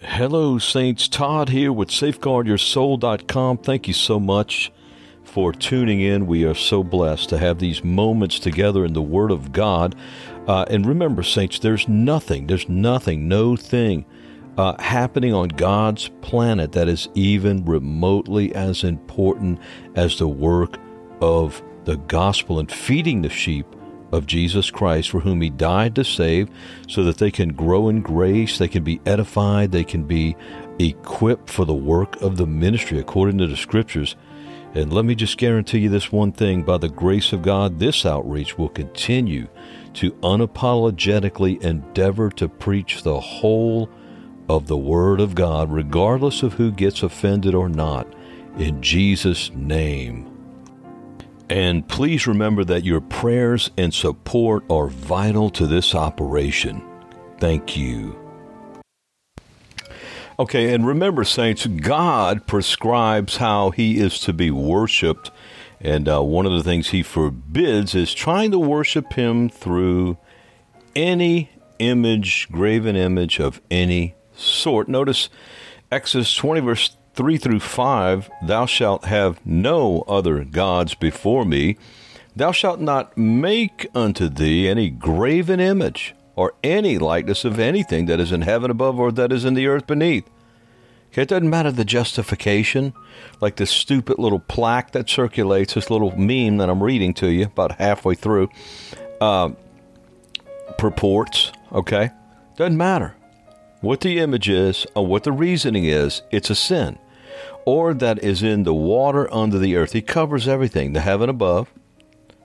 Hello, Saints. Todd here with SafeguardYourSoul.com. Thank you so much for tuning in. We are so blessed to have these moments together in the Word of God. Uh, and remember, Saints, there's nothing, there's nothing, no thing uh, happening on God's planet that is even remotely as important as the work of the gospel and feeding the sheep of Jesus Christ, for whom He died to save, so that they can grow in grace, they can be edified, they can be equipped for the work of the ministry according to the Scriptures. And let me just guarantee you this one thing by the grace of God, this outreach will continue to unapologetically endeavor to preach the whole of the Word of God, regardless of who gets offended or not, in Jesus' name. And please remember that your prayers and support are vital to this operation. Thank you. Okay, and remember, Saints, God prescribes how He is to be worshiped. And uh, one of the things He forbids is trying to worship Him through any image, graven image of any sort. Notice Exodus 20, verse 3 through 5 Thou shalt have no other gods before me. Thou shalt not make unto thee any graven image or any likeness of anything that is in heaven above or that is in the earth beneath. It doesn't matter the justification, like this stupid little plaque that circulates, this little meme that I'm reading to you about halfway through, uh, purports, okay? Doesn't matter what the image is or what the reasoning is, it's a sin. Or that is in the water under the earth. He covers everything, the heaven above,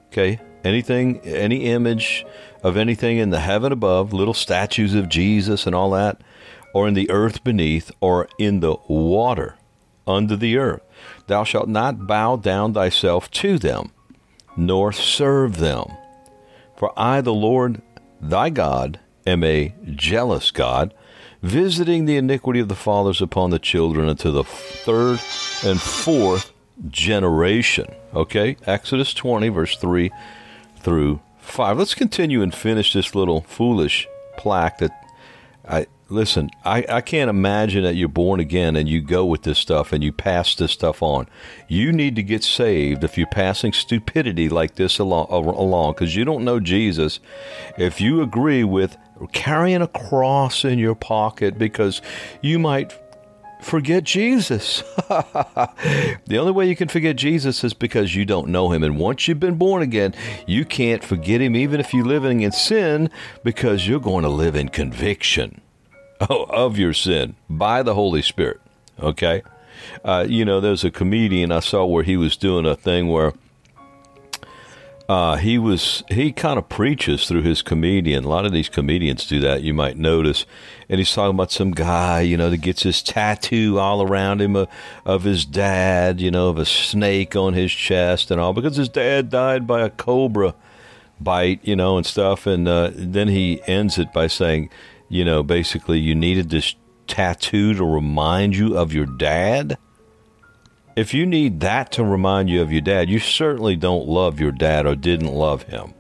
okay? Anything, any image of anything in the heaven above, little statues of Jesus and all that, or in the earth beneath, or in the water under the earth. Thou shalt not bow down thyself to them, nor serve them. For I, the Lord thy God, am a jealous God visiting the iniquity of the fathers upon the children unto the third and fourth generation. Okay, Exodus 20, verse 3 through 5. Let's continue and finish this little foolish plaque that I listen, I, I can't imagine that you're born again and you go with this stuff and you pass this stuff on. You need to get saved if you're passing stupidity like this along along because you don't know Jesus. If you agree with carrying a cross in your pocket because you might forget Jesus. the only way you can forget Jesus is because you don't know him. And once you've been born again, you can't forget him even if you're living in sin because you're going to live in conviction of your sin by the Holy Spirit. Okay? Uh, you know, there's a comedian I saw where he was doing a thing where uh, he was he kind of preaches through his comedian. A lot of these comedians do that. You might notice, and he's talking about some guy, you know, that gets his tattoo all around him of, of his dad, you know, of a snake on his chest and all, because his dad died by a cobra bite, you know, and stuff. And uh, then he ends it by saying, you know, basically, you needed this tattoo to remind you of your dad if you need that to remind you of your dad, you certainly don't love your dad or didn't love him.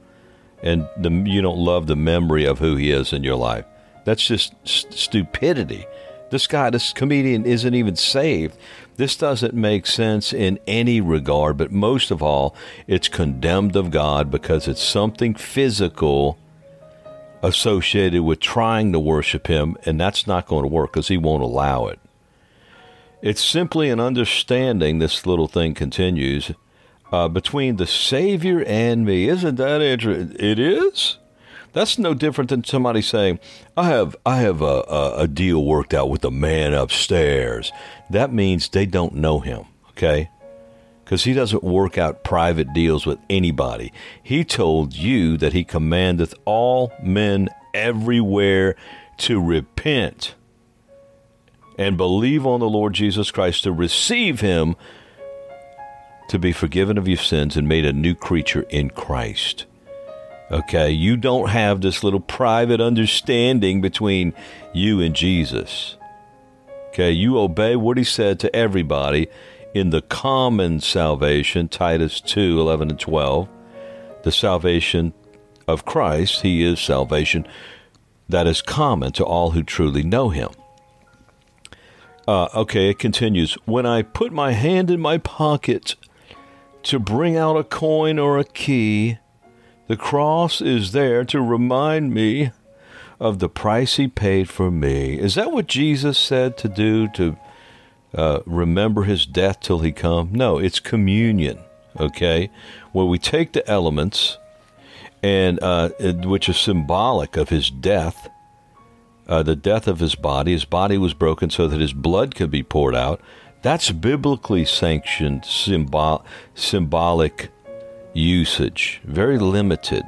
And the, you don't love the memory of who he is in your life. That's just st- stupidity. This guy, this comedian, isn't even saved. This doesn't make sense in any regard, but most of all, it's condemned of God because it's something physical associated with trying to worship Him, and that's not going to work because He won't allow it. It's simply an understanding, this little thing continues, uh, between the Savior and me. Isn't that interesting? It is? That's no different than somebody saying, "I have I have a, a, a deal worked out with the man upstairs." That means they don't know him, okay? Because he doesn't work out private deals with anybody. He told you that he commandeth all men everywhere to repent and believe on the Lord Jesus Christ to receive Him to be forgiven of your sins and made a new creature in Christ. Okay, you don't have this little private understanding between you and Jesus. Okay, you obey what He said to everybody in the common salvation, Titus 2 11 and 12. The salvation of Christ, He is salvation that is common to all who truly know Him. Uh, okay, it continues. When I put my hand in my pocket to bring out a coin or a key, the cross is there to remind me of the price he paid for me. Is that what Jesus said to do to uh, remember his death till he come? No, it's communion, okay? Where we take the elements, and uh, which is symbolic of his death, uh, the death of his body. His body was broken so that his blood could be poured out. That's biblically sanctioned symbol- symbolic usage, very limited.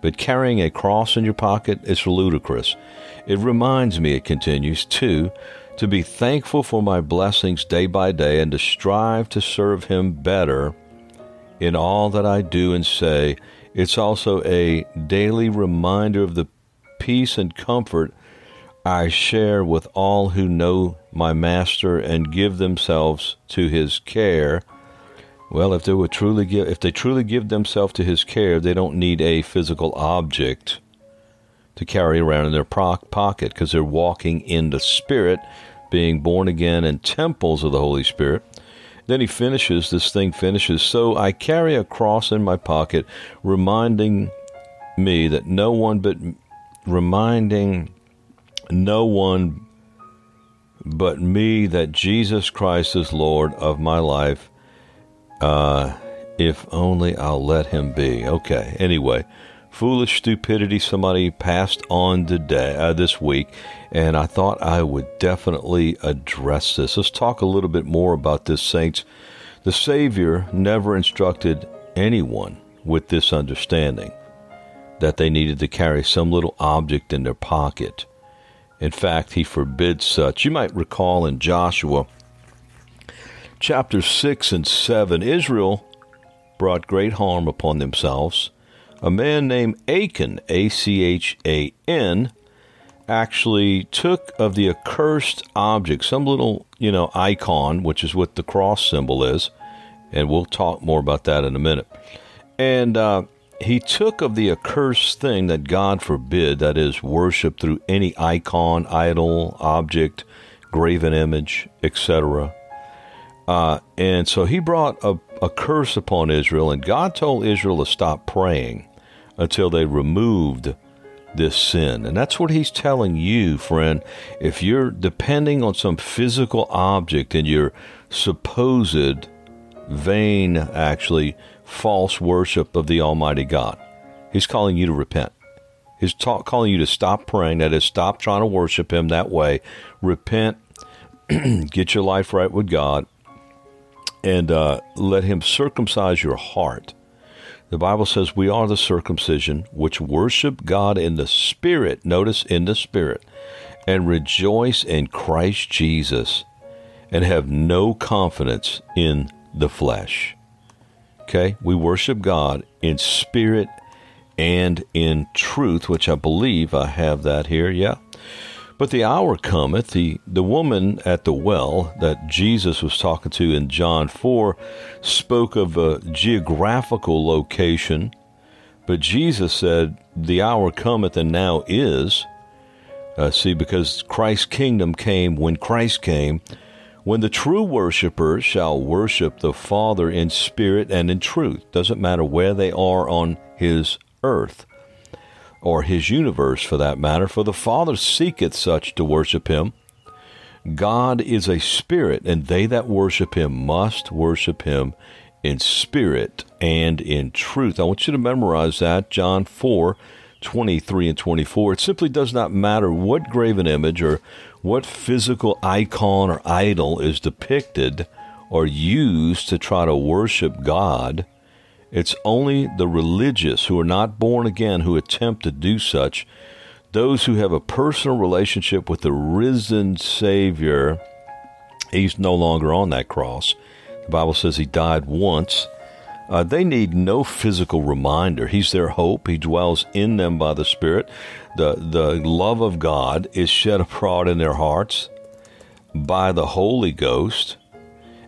But carrying a cross in your pocket is ludicrous. It reminds me, it continues, too, to be thankful for my blessings day by day and to strive to serve Him better in all that I do and say. It's also a daily reminder of the peace and comfort I share with all who know my Master and give themselves to His care. Well, if they would truly give, if they truly give themselves to His care, they don't need a physical object to carry around in their pocket because they're walking in the Spirit, being born again in temples of the Holy Spirit. Then he finishes, this thing finishes. So I carry a cross in my pocket, reminding me that no one but, reminding no one but me that Jesus Christ is Lord of my life. Uh, if only I'll let him be. Okay. Anyway, foolish stupidity somebody passed on today, uh, this week, and I thought I would definitely address this. Let's talk a little bit more about this, saints. The Savior never instructed anyone with this understanding that they needed to carry some little object in their pocket in fact, he forbids such. You might recall in Joshua chapter 6 and 7, Israel brought great harm upon themselves. A man named Achan, A C H A N, actually took of the accursed object, some little, you know, icon, which is what the cross symbol is, and we'll talk more about that in a minute. And uh, he took of the accursed thing that God forbid, that is, worship through any icon, idol, object, graven image, etc. Uh, and so he brought a, a curse upon Israel, and God told Israel to stop praying until they removed this sin. And that's what he's telling you, friend. If you're depending on some physical object in your supposed vain, actually, false worship of the Almighty God. He's calling you to repent. He's ta- calling you to stop praying, that is, stop trying to worship Him that way. Repent, get your life right with God, and uh, let Him circumcise your heart. The Bible says we are the circumcision which worship God in the Spirit, notice in the Spirit, and rejoice in Christ Jesus, and have no confidence in the flesh. Okay? We worship God in spirit and in truth, which I believe I have that here. Yeah. But the hour cometh, the, the woman at the well that Jesus was talking to in John 4 spoke of a geographical location, but Jesus said, The hour cometh and now is. Uh, see, because Christ's kingdom came when Christ came, when the true worshippers shall worship the Father in spirit and in truth, doesn't matter where they are on his earth or his universe for that matter, for the Father seeketh such to worship him. God is a spirit, and they that worship him must worship him in spirit and in truth. I want you to memorize that, John 4 23 and 24. It simply does not matter what graven image or what physical icon or idol is depicted or used to try to worship God. It's only the religious who are not born again who attempt to do such. Those who have a personal relationship with the risen Savior, He's no longer on that cross. The Bible says He died once. Uh, they need no physical reminder. He's their hope. He dwells in them by the Spirit the, the love of God is shed abroad in their hearts by the Holy Ghost,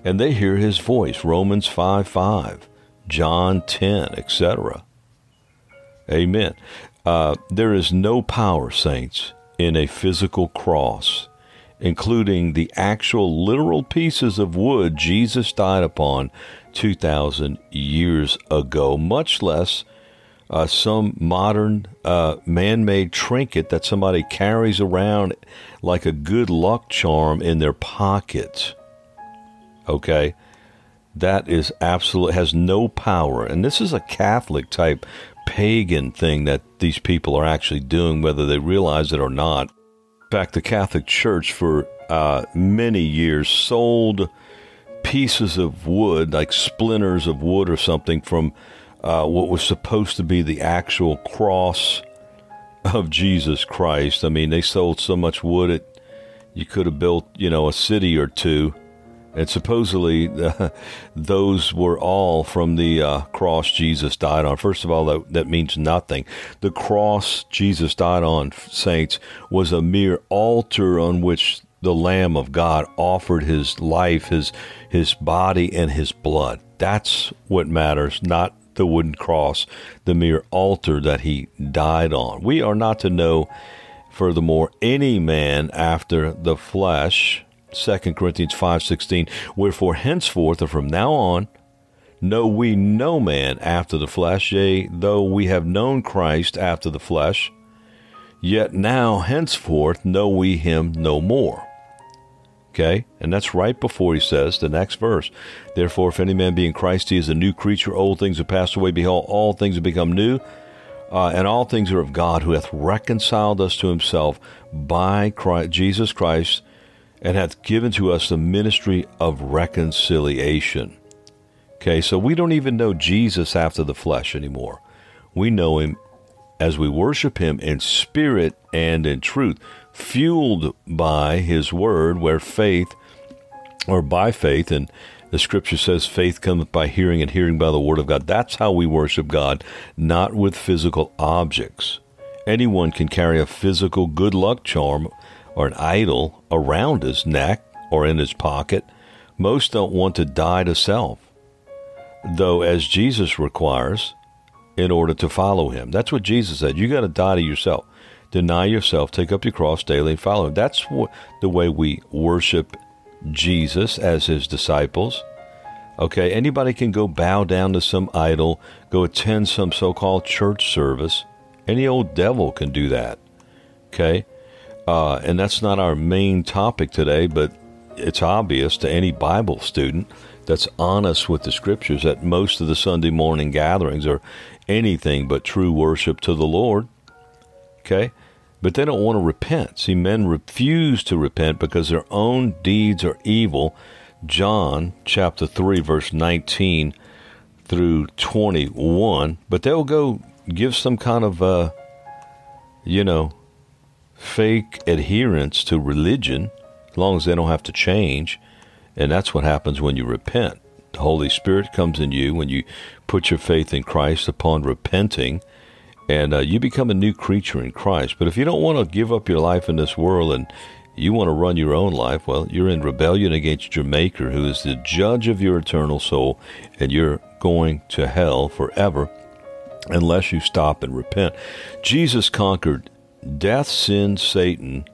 and they hear his voice. Romans 5 5, John 10, etc. Amen. Uh, there is no power, saints, in a physical cross. including the actual literal pieces of wood Jesus died upon 2,000 years ago, much less uh, some modern uh, man made trinket that somebody carries around like a good luck charm in their pocket. Okay? That is absolute, has no power. And this is a Catholic type pagan thing that these people are actually doing, whether they realize it or not. In fact, the Catholic Church for uh, many years sold pieces of wood, like splinters of wood or something, from uh, what was supposed to be the actual cross of Jesus Christ. I mean, they sold so much wood it you could have built, you know, a city or two. And supposedly, uh, those were all from the uh, cross Jesus died on. First of all, that, that means nothing. The cross Jesus died on, saints, was a mere altar on which the Lamb of God offered his life, his his body, and his blood. That's what matters, not the wooden cross, the mere altar that he died on. We are not to know, furthermore, any man after the flesh. 2 Corinthians 5:16 Wherefore henceforth or from now on know we no man after the flesh yea though we have known Christ after the flesh yet now henceforth know we him no more Okay? And that's right before he says the next verse. Therefore, if any man be in Christ, he is a new creature. Old things have passed away. Behold, all things have become new. Uh, and all things are of God, who hath reconciled us to himself by Christ, Jesus Christ, and hath given to us the ministry of reconciliation. Okay, so we don't even know Jesus after the flesh anymore. We know him as we worship him in spirit and in truth fueled by his word, where faith, or by faith, and the scripture says faith cometh by hearing and hearing by the word of God. That's how we worship God, not with physical objects. Anyone can carry a physical good luck charm or an idol around his neck or in his pocket. Most don't want to die to self, though, as Jesus requires, in order to follow him. That's what Jesus said. You got to die to yourself. Deny yourself, take up your cross daily, and follow. That's the way we worship Jesus as his disciples. Okay, anybody can go bow down to some idol, go attend some so called church service. Any old devil can do that. Okay, uh, and that's not our main topic today, but it's obvious to any Bible student that's honest with the scriptures that most of the Sunday morning gatherings are anything but true worship to the Lord. Okay? But they don't want to repent. See, men refuse to repent because their own deeds are evil. John chapter 3, verse 19 through 21. But they'll go give some kind of, uh, you know, fake adherence to religion as long as they don't have to change. And that's what happens when you repent. The Holy Spirit comes in you when you put your faith in Christ upon repenting and uh, you become a new creature in Christ. But if you don't want to give up your life in this world and you want to run your own life, well, you're in rebellion against your Maker, who is the judge of your eternal soul, and you're going to hell forever unless you stop and repent. Jesus conquered death, sin, Satan,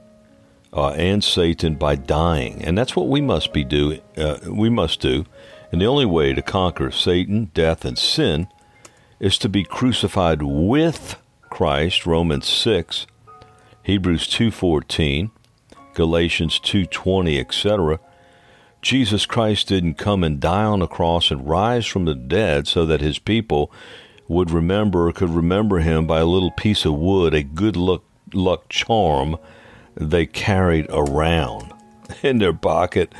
uh, and Satan by dying, and that's what we must be do. Uh, we must do, and the only way to conquer Satan, death, and sin is to be crucified with Christ, Romans 6, Hebrews 2:14, Galatians 2:20, etc. Jesus Christ didn't come and die on the cross and rise from the dead so that his people would remember or could remember him by a little piece of wood, a good luck, luck charm they carried around in their pocket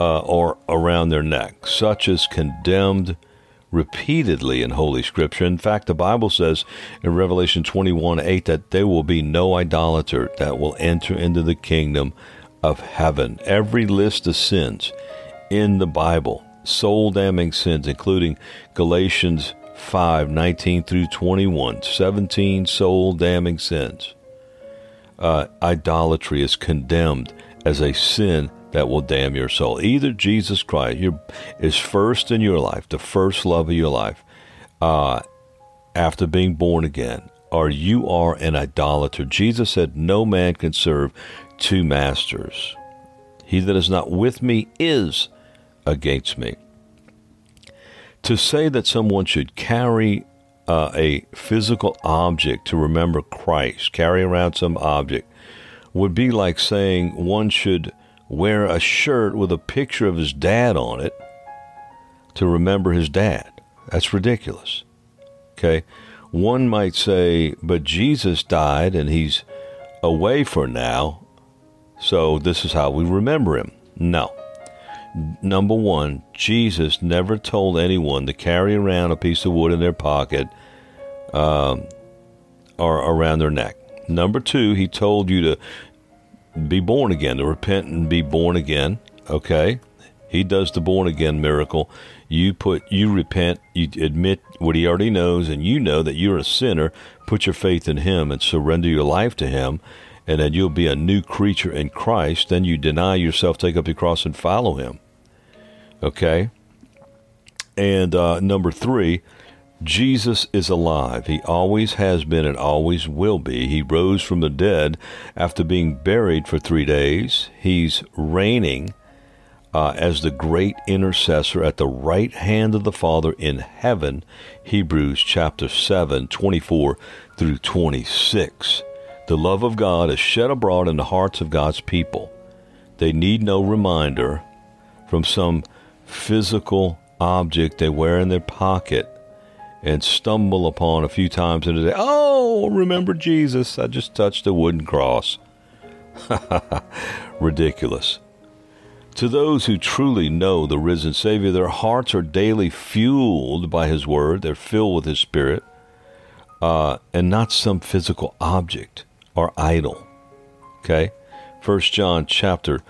uh, or around their neck. Such is condemned repeatedly in Holy Scripture. In fact, the Bible says in Revelation 21 8 that there will be no idolater that will enter into the kingdom of heaven. Every list of sins in the Bible, soul damning sins, including Galatians 5 19 through 21, 17 soul damning sins. Uh, idolatry is condemned as a sin that will damn your soul. Either Jesus Christ is first in your life, the first love of your life, uh, after being born again, or you are an idolater. Jesus said, No man can serve two masters. He that is not with me is against me. To say that someone should carry uh, a physical object to remember Christ, carry around some object, would be like saying one should wear a shirt with a picture of his dad on it to remember his dad. That's ridiculous. Okay? One might say, but Jesus died and he's away for now, so this is how we remember him. No. Number one, Jesus never told anyone to carry around a piece of wood in their pocket um, or around their neck. Number two, he told you to be born again, to repent and be born again. Okay? He does the born again miracle. You put you repent, you admit what he already knows, and you know that you're a sinner. Put your faith in him and surrender your life to him, and then you'll be a new creature in Christ. Then you deny yourself, take up your cross, and follow him. Okay? And uh, number three, Jesus is alive. He always has been and always will be. He rose from the dead after being buried for three days. He's reigning uh, as the great intercessor at the right hand of the Father in heaven. Hebrews chapter 7, 24 through 26. The love of God is shed abroad in the hearts of God's people. They need no reminder from some physical object they wear in their pocket and stumble upon a few times in a day. Oh, remember Jesus? I just touched a wooden cross. Ridiculous. To those who truly know the risen Savior, their hearts are daily fueled by His Word. They're filled with His Spirit, uh, and not some physical object or idol. Okay, First John chapter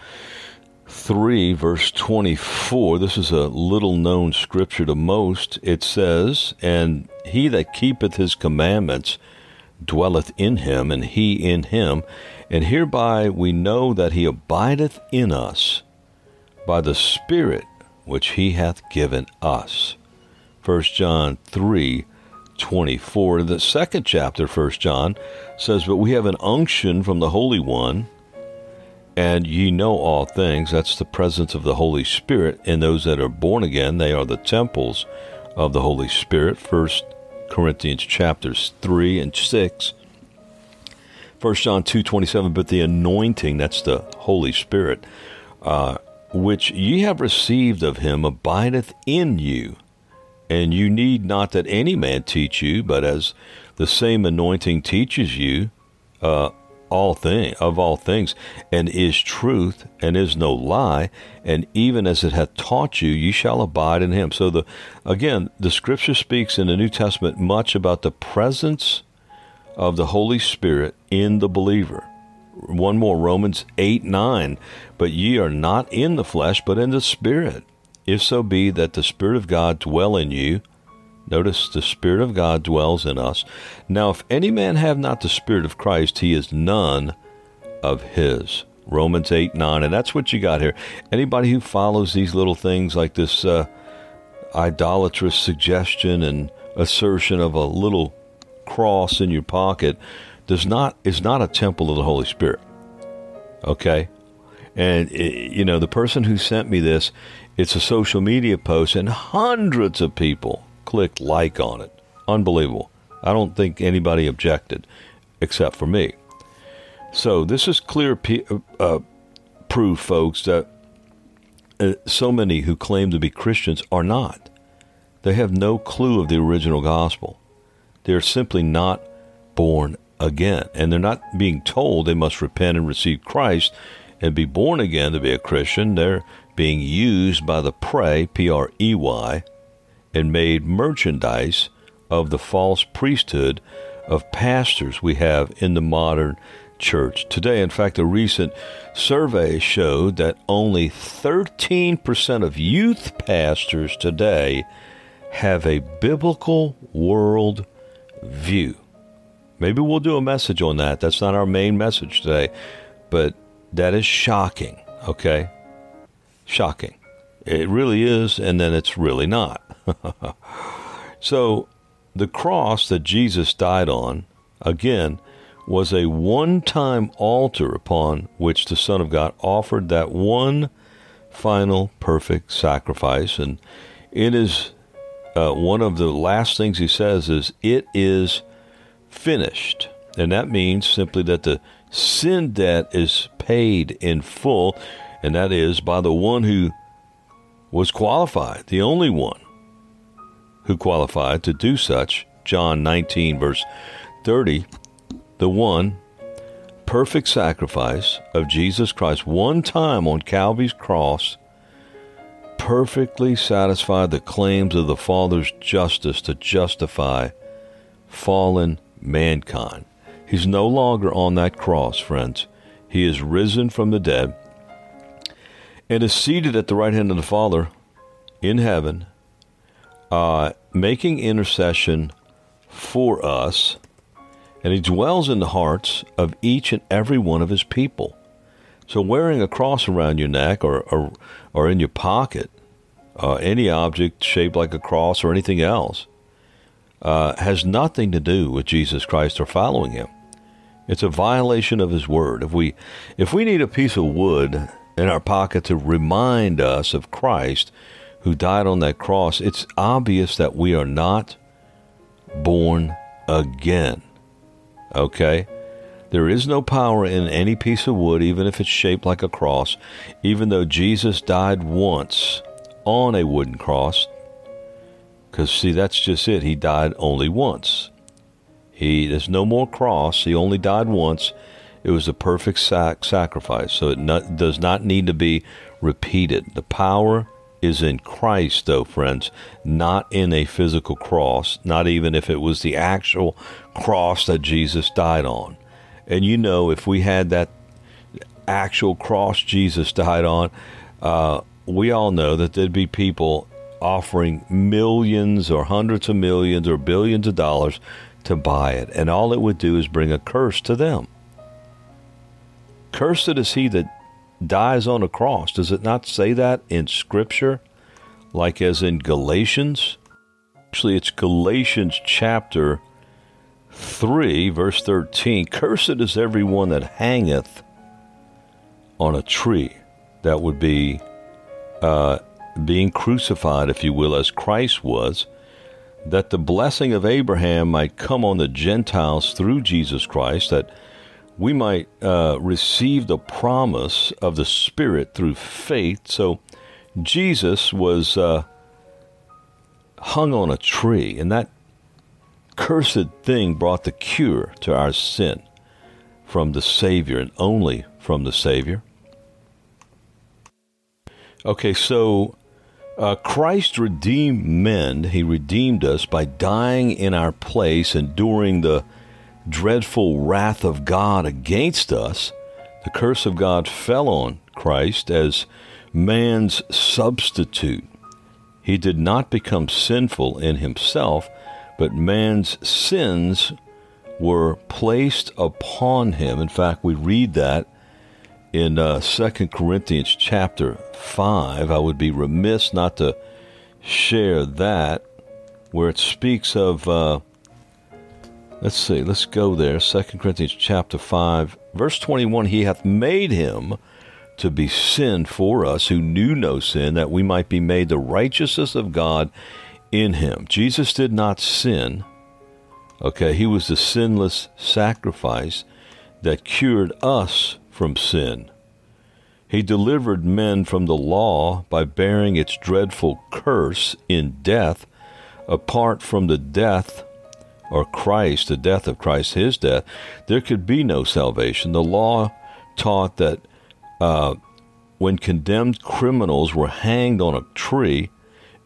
3, verse 24. This is a little known scripture to most. It says, And he that keepeth his commandments dwelleth in him, and he in him. And hereby we know that he abideth in us by the Spirit which he hath given us. 1 John 3 24. The second chapter, 1 John, says, But we have an unction from the Holy One and ye know all things. That's the presence of the Holy Spirit in those that are born again. They are the temples of the Holy Spirit. First Corinthians chapters three and six. First John two twenty seven. But the anointing, that's the Holy Spirit, uh, which ye have received of him, abideth in you, and you need not that any man teach you, but as the same anointing teaches you. Uh, all thing of all things, and is truth, and is no lie, and even as it hath taught you, ye shall abide in him. So the again, the scripture speaks in the New Testament much about the presence of the Holy Spirit in the believer. One more, Romans 8 9. But ye are not in the flesh, but in the Spirit, if so be that the Spirit of God dwell in you. Notice the Spirit of God dwells in us. Now, if any man have not the Spirit of Christ, he is none of his. Romans 8 9. And that's what you got here. Anybody who follows these little things like this uh, idolatrous suggestion and assertion of a little cross in your pocket does not is not a temple of the Holy Spirit. Okay? And, it, you know, the person who sent me this, it's a social media post, and hundreds of people clicked like on it. Unbelievable. I don't think anybody objected except for me. So this is clear p- uh, proof, folks, that uh, so many who claim to be Christians are not. They have no clue of the original gospel. They're simply not born again. And they're not being told they must repent and receive Christ and be born again to be a Christian. They're being used by the prey, P R E Y, and made merchandise of the false priesthood of pastors we have in the modern church today. In fact, a recent survey showed that only 13% of youth pastors today have a biblical world view. Maybe we'll do a message on that. That's not our main message today, but that is shocking, okay? Shocking. It really is, and then it's really not. so, the cross that Jesus died on, again, was a one time altar upon which the Son of God offered that one final perfect sacrifice. And it is uh, one of the last things he says is, It is finished. And that means simply that the sin debt is paid in full, and that is by the one who was qualified, the only one who qualified to do such. John 19, verse 30, the one perfect sacrifice of Jesus Christ, one time on Calvary's cross, perfectly satisfied the claims of the Father's justice to justify fallen mankind. He's no longer on that cross, friends. He is risen from the dead and is seated at the right hand of the Father in heaven, uh, making intercession for us. And he dwells in the hearts of each and every one of his people. So, wearing a cross around your neck or, or, or in your pocket, uh, any object shaped like a cross or anything else, uh, has nothing to do with Jesus Christ or following him. It's a violation of his word. If we if we need a piece of wood in our pocket to remind us of Christ who died on that cross, it's obvious that we are not born again. Okay? There is no power in any piece of wood, even if it's shaped like a cross, even though Jesus died once on a wooden cross. Because, see, that's just it. He died only once. He There's no more cross. He only died once. It was a perfect sac- sacrifice, so it not, does not need to be repeated. The power is in Christ, though, friends, not in a physical cross, not even if it was the actual cross that Jesus died on. And you know, if we had that actual cross Jesus died on, uh, we all know that there'd be people offering millions or hundreds of millions or billions of dollars to buy it. And all it would do is bring a curse to them. Cursed is he that dies on a cross. Does it not say that in Scripture? Like as in Galatians? Actually, it's Galatians chapter 3, verse 13. Cursed is everyone that hangeth on a tree. That would be uh, being crucified, if you will, as Christ was, that the blessing of Abraham might come on the Gentiles through Jesus Christ, that we might uh, receive the promise of the Spirit through faith. So Jesus was uh, hung on a tree, and that cursed thing brought the cure to our sin from the Savior and only from the Savior. Okay, so uh, Christ redeemed men. He redeemed us by dying in our place, enduring the dreadful wrath of God against us, the curse of God fell on Christ as man's substitute. He did not become sinful in himself, but man's sins were placed upon him. In fact, we read that in uh, 2 Corinthians chapter 5. I would be remiss not to share that, where it speaks of uh, Let's see, let's go there. 2 Corinthians chapter 5, verse 21 He hath made him to be sin for us who knew no sin, that we might be made the righteousness of God in him. Jesus did not sin. Okay, he was the sinless sacrifice that cured us from sin. He delivered men from the law by bearing its dreadful curse in death. Apart from the death or Christ, the death of Christ, his death, there could be no salvation. The law taught that uh, when condemned criminals were hanged on a tree,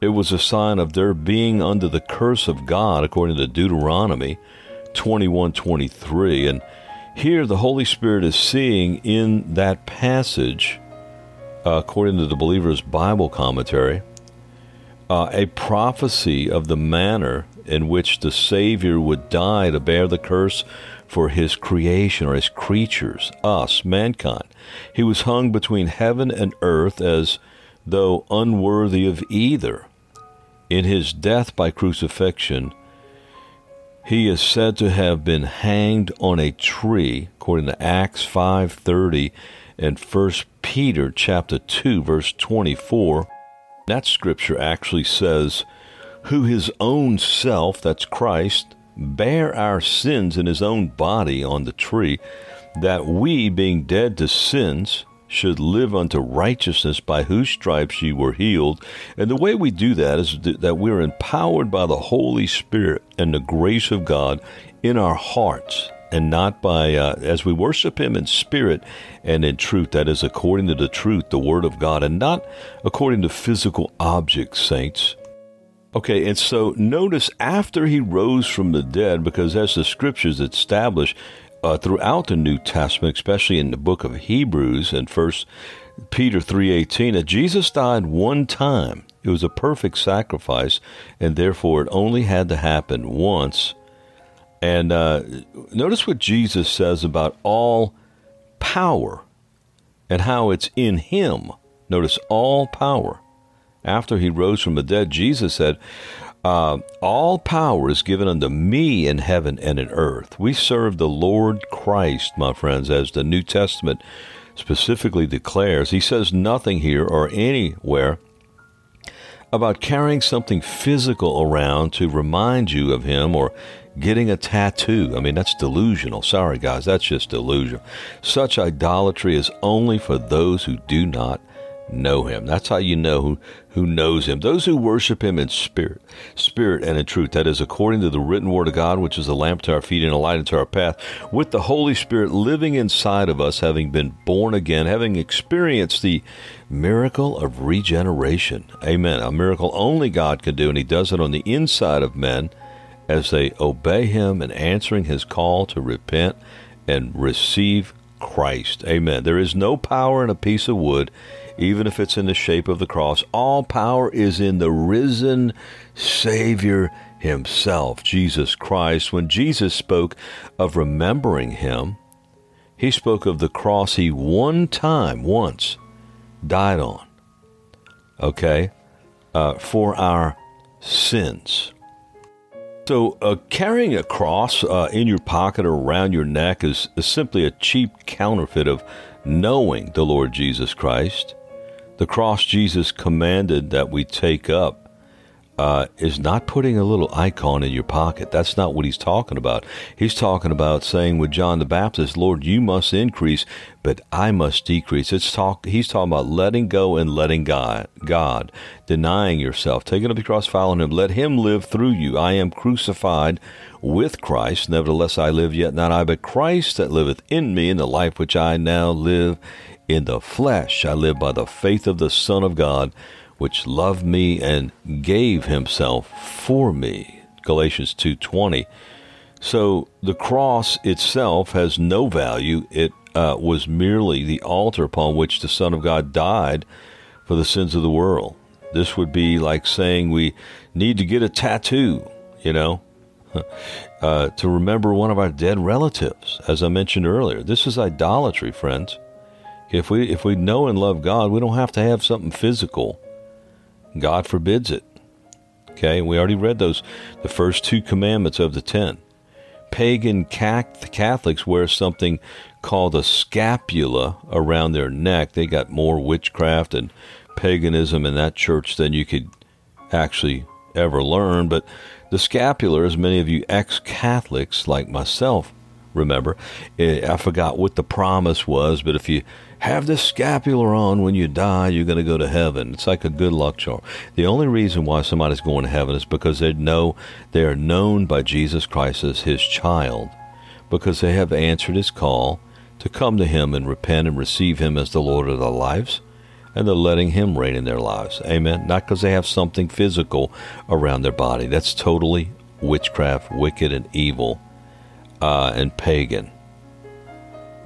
it was a sign of their being under the curse of God, according to Deuteronomy 21 23. And here the Holy Spirit is seeing in that passage, uh, according to the believer's Bible commentary, uh, a prophecy of the manner in which the Savior would die to bear the curse for his creation or his creatures, us, mankind. He was hung between heaven and earth as though unworthy of either. In his death by crucifixion, He is said to have been hanged on a tree, according to Acts 5:30 and 1 Peter chapter 2 verse 24. That scripture actually says, "Who his own self, that's Christ, bare our sins in his own body on the tree, that we, being dead to sins, should live unto righteousness, by whose stripes ye were healed. And the way we do that is that we're empowered by the Holy Spirit and the grace of God in our hearts, and not by, uh, as we worship Him in spirit and in truth, that is according to the truth, the Word of God, and not according to physical objects, saints. Okay, and so notice after he rose from the dead, because as the scriptures establish, uh, throughout the New Testament, especially in the book of Hebrews and First Peter three eighteen, that Jesus died one time. It was a perfect sacrifice, and therefore it only had to happen once. And uh, notice what Jesus says about all power and how it's in Him. Notice all power. After He rose from the dead, Jesus said, uh, all power is given unto me in heaven and in earth. We serve the Lord Christ, my friends, as the New Testament specifically declares. He says nothing here or anywhere about carrying something physical around to remind you of Him or getting a tattoo. I mean, that's delusional. Sorry, guys, that's just delusion. Such idolatry is only for those who do not know him. That's how you know who, who knows him. Those who worship him in spirit, spirit and in truth. That is according to the written word of God, which is a lamp to our feet and a light into our path, with the Holy Spirit living inside of us, having been born again, having experienced the miracle of regeneration. Amen. A miracle only God can do, and he does it on the inside of men as they obey him and answering his call to repent and receive Christ. Amen. There is no power in a piece of wood even if it's in the shape of the cross. All power is in the risen Savior himself, Jesus Christ. When Jesus spoke of remembering him, he spoke of the cross he one time, once, died on. Okay? Uh, for our sins. So, uh, carrying a cross uh, in your pocket or around your neck is, is simply a cheap counterfeit of knowing the Lord Jesus Christ the cross Jesus commanded that we take up uh, is not putting a little icon in your pocket. That's not what he's talking about. He's talking about saying with John the Baptist, Lord, you must increase, but I must decrease. It's talk. He's talking about letting go and letting God, God, denying yourself, taking up the cross, following Him. Let Him live through you. I am crucified with Christ. Nevertheless, I live yet not I, but Christ that liveth in me, in the life which I now live in the flesh I live by the faith of the Son of God, which loved me and gave himself for me. Galatians 2:20. So the cross itself has no value. It uh, was merely the altar upon which the Son of God died for the sins of the world. This would be like saying we need to get a tattoo, you know, uh, to remember one of our dead relatives. As I mentioned earlier, this is idolatry, friends. If we if we know and love God, we don't have to have something physical. God forbids it. Okay, we already read those the first two commandments of the 10. Pagan Catholics wear something called a scapula around their neck. They got more witchcraft and paganism in that church than you could actually ever learn, but the scapular, as many of you ex Catholics like myself remember, eh, I forgot what the promise was, but if you have this scapular on when you die, you're going to go to heaven. It's like a good luck charm. The only reason why somebody's going to heaven is because they know they are known by Jesus Christ as his child, because they have answered his call to come to him and repent and receive him as the Lord of their lives, and they're letting him reign in their lives. Amen. Not because they have something physical around their body. That's totally witchcraft, wicked, and evil, uh, and pagan.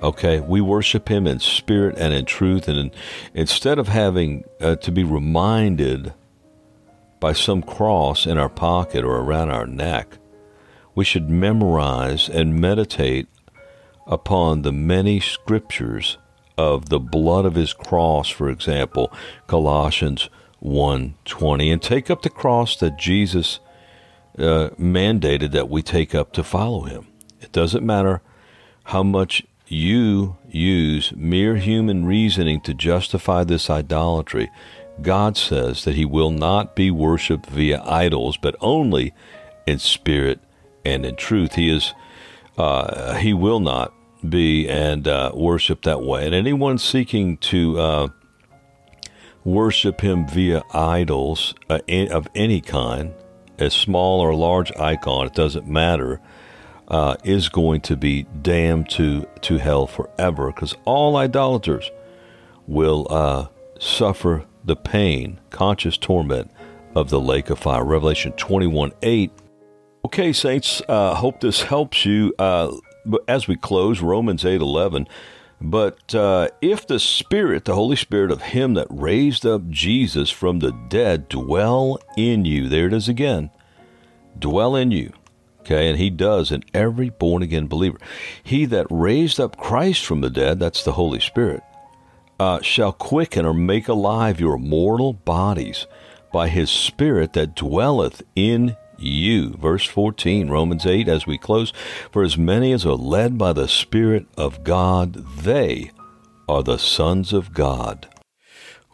Okay, we worship Him in spirit and in truth, and in, instead of having uh, to be reminded by some cross in our pocket or around our neck, we should memorize and meditate upon the many scriptures of the blood of His cross, for example, Colossians 1:20, and take up the cross that Jesus uh, mandated that we take up to follow him. It doesn't matter how much you use mere human reasoning to justify this idolatry. God says that he will not be worshiped via idols, but only in spirit and in truth. He is uh, he will not be and uh, worship that way. And anyone seeking to uh, worship him via idols uh, of any kind, a small or large icon, it doesn't matter, uh, is going to be damned to, to hell forever because all idolaters will uh, suffer the pain, conscious torment of the lake of fire. Revelation 21 8. Okay, saints, uh, hope this helps you. Uh, as we close, Romans 8 11. But uh, if the Spirit, the Holy Spirit of Him that raised up Jesus from the dead, dwell in you, there it is again, dwell in you. Okay, and He does in every born again believer. He that raised up Christ from the dead, that's the Holy Spirit, uh, shall quicken or make alive your mortal bodies by His Spirit that dwelleth in you. Verse 14, Romans 8, as we close, for as many as are led by the Spirit of God, they are the sons of God.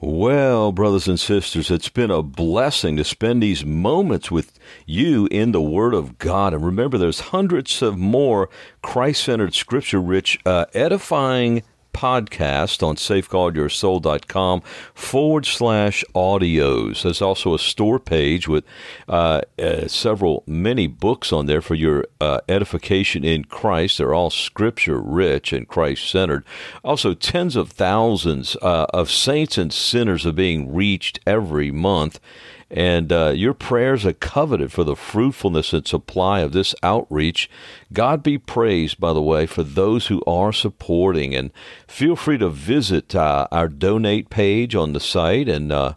Well, brothers and sisters, it's been a blessing to spend these moments with you in the Word of God. And remember, there's hundreds of more Christ centered, scripture rich, uh, edifying podcast on safeguardyoursoul.com forward slash audios. There's also a store page with uh, uh, several, many books on there for your uh, edification in Christ. They're all scripture rich and Christ centered. Also, tens of thousands uh, of saints and sinners are being reached every month. And uh, your prayers are coveted for the fruitfulness and supply of this outreach. God be praised, by the way, for those who are supporting. And feel free to visit uh, our donate page on the site. And uh,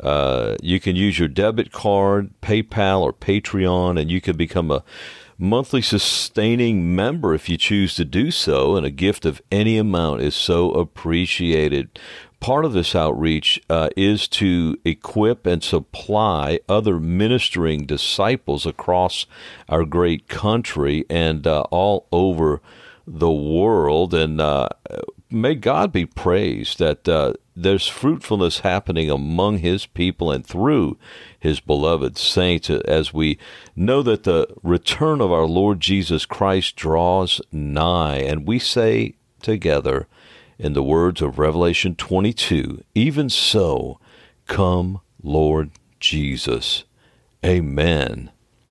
uh you can use your debit card, PayPal, or Patreon, and you can become a monthly sustaining member if you choose to do so, and a gift of any amount is so appreciated part of this outreach uh, is to equip and supply other ministering disciples across our great country and uh, all over the world. And uh, may God be praised that uh, there's fruitfulness happening among His people and through His beloved saints as we know that the return of our Lord Jesus Christ draws nigh. And we say together, in the words of Revelation 22 Even so, come, Lord Jesus. Amen